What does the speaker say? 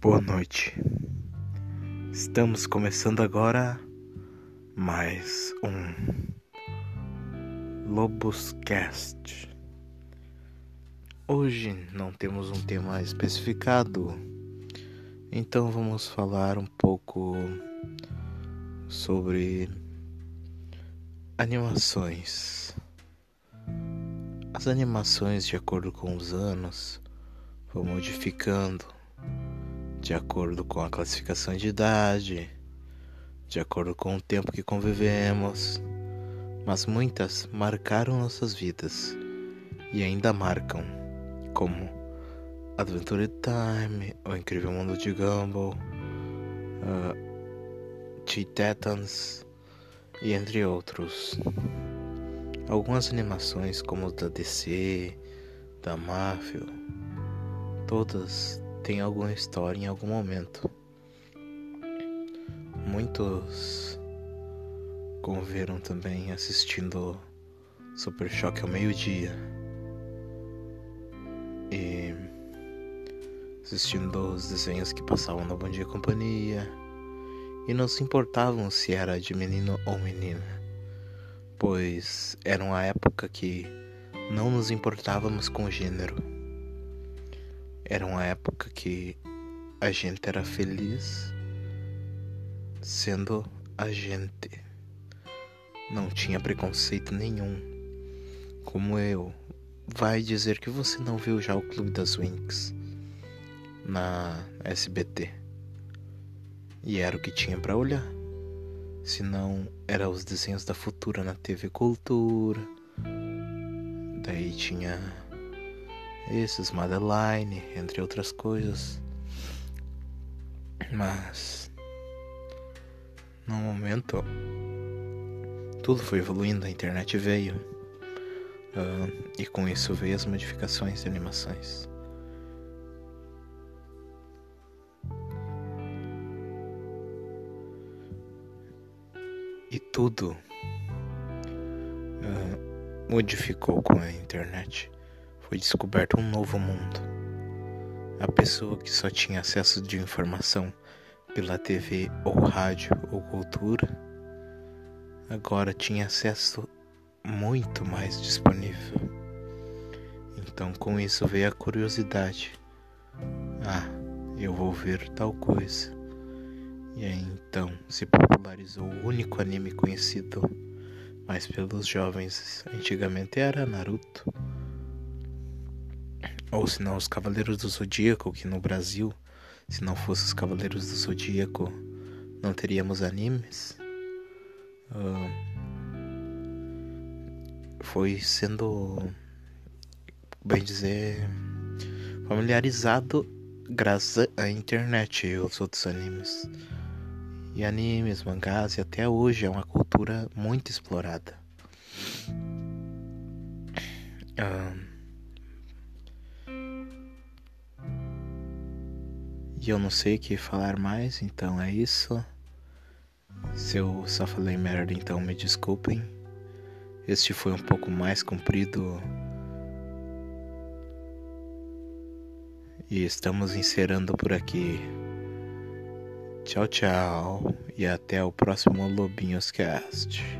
Boa noite. Estamos começando agora mais um Lobos Cast. Hoje não temos um tema especificado, então vamos falar um pouco sobre animações. As animações, de acordo com os anos, vão modificando de acordo com a classificação de idade, de acordo com o tempo que convivemos, mas muitas marcaram nossas vidas e ainda marcam, como Adventure Time, O Incrível Mundo de Gumball, uh, Titans e entre outros. Algumas animações como da DC, da Marvel, todas têm alguma história em algum momento. Muitos conviveram também assistindo Super Choque ao meio-dia e assistindo os desenhos que passavam na Bom Dia Companhia e não se importavam se era de menino ou menina pois era uma época que não nos importávamos com o gênero. Era uma época que a gente era feliz sendo a gente. Não tinha preconceito nenhum. Como eu, vai dizer que você não viu já o Clube das Winx na SBT. E era o que tinha para olhar. Se não, era os desenhos da Futura na TV Cultura. Daí tinha esses, Madeline, entre outras coisas. Mas no momento tudo foi evoluindo, a internet veio. Uh, e com isso veio as modificações de animações. E tudo uh, modificou com a internet. Foi descoberto um novo mundo. A pessoa que só tinha acesso de informação pela TV ou rádio ou cultura agora tinha acesso muito mais disponível. Então, com isso veio a curiosidade. Ah, eu vou ver tal coisa. E aí então se popularizou o único anime conhecido mais pelos jovens antigamente era Naruto. Ou se não, os Cavaleiros do Zodíaco, que no Brasil, se não fosse os Cavaleiros do Zodíaco, não teríamos animes. Uh, foi sendo, bem dizer, familiarizado graças à internet e os outros animes e animes, mangás e até hoje é uma cultura muito explorada. E eu não sei o que falar mais, então é isso. Se eu só falei merda, então me desculpem. Este foi um pouco mais comprido. E estamos encerrando por aqui. Tchau, tchau e até o próximo Lobinhos Cast.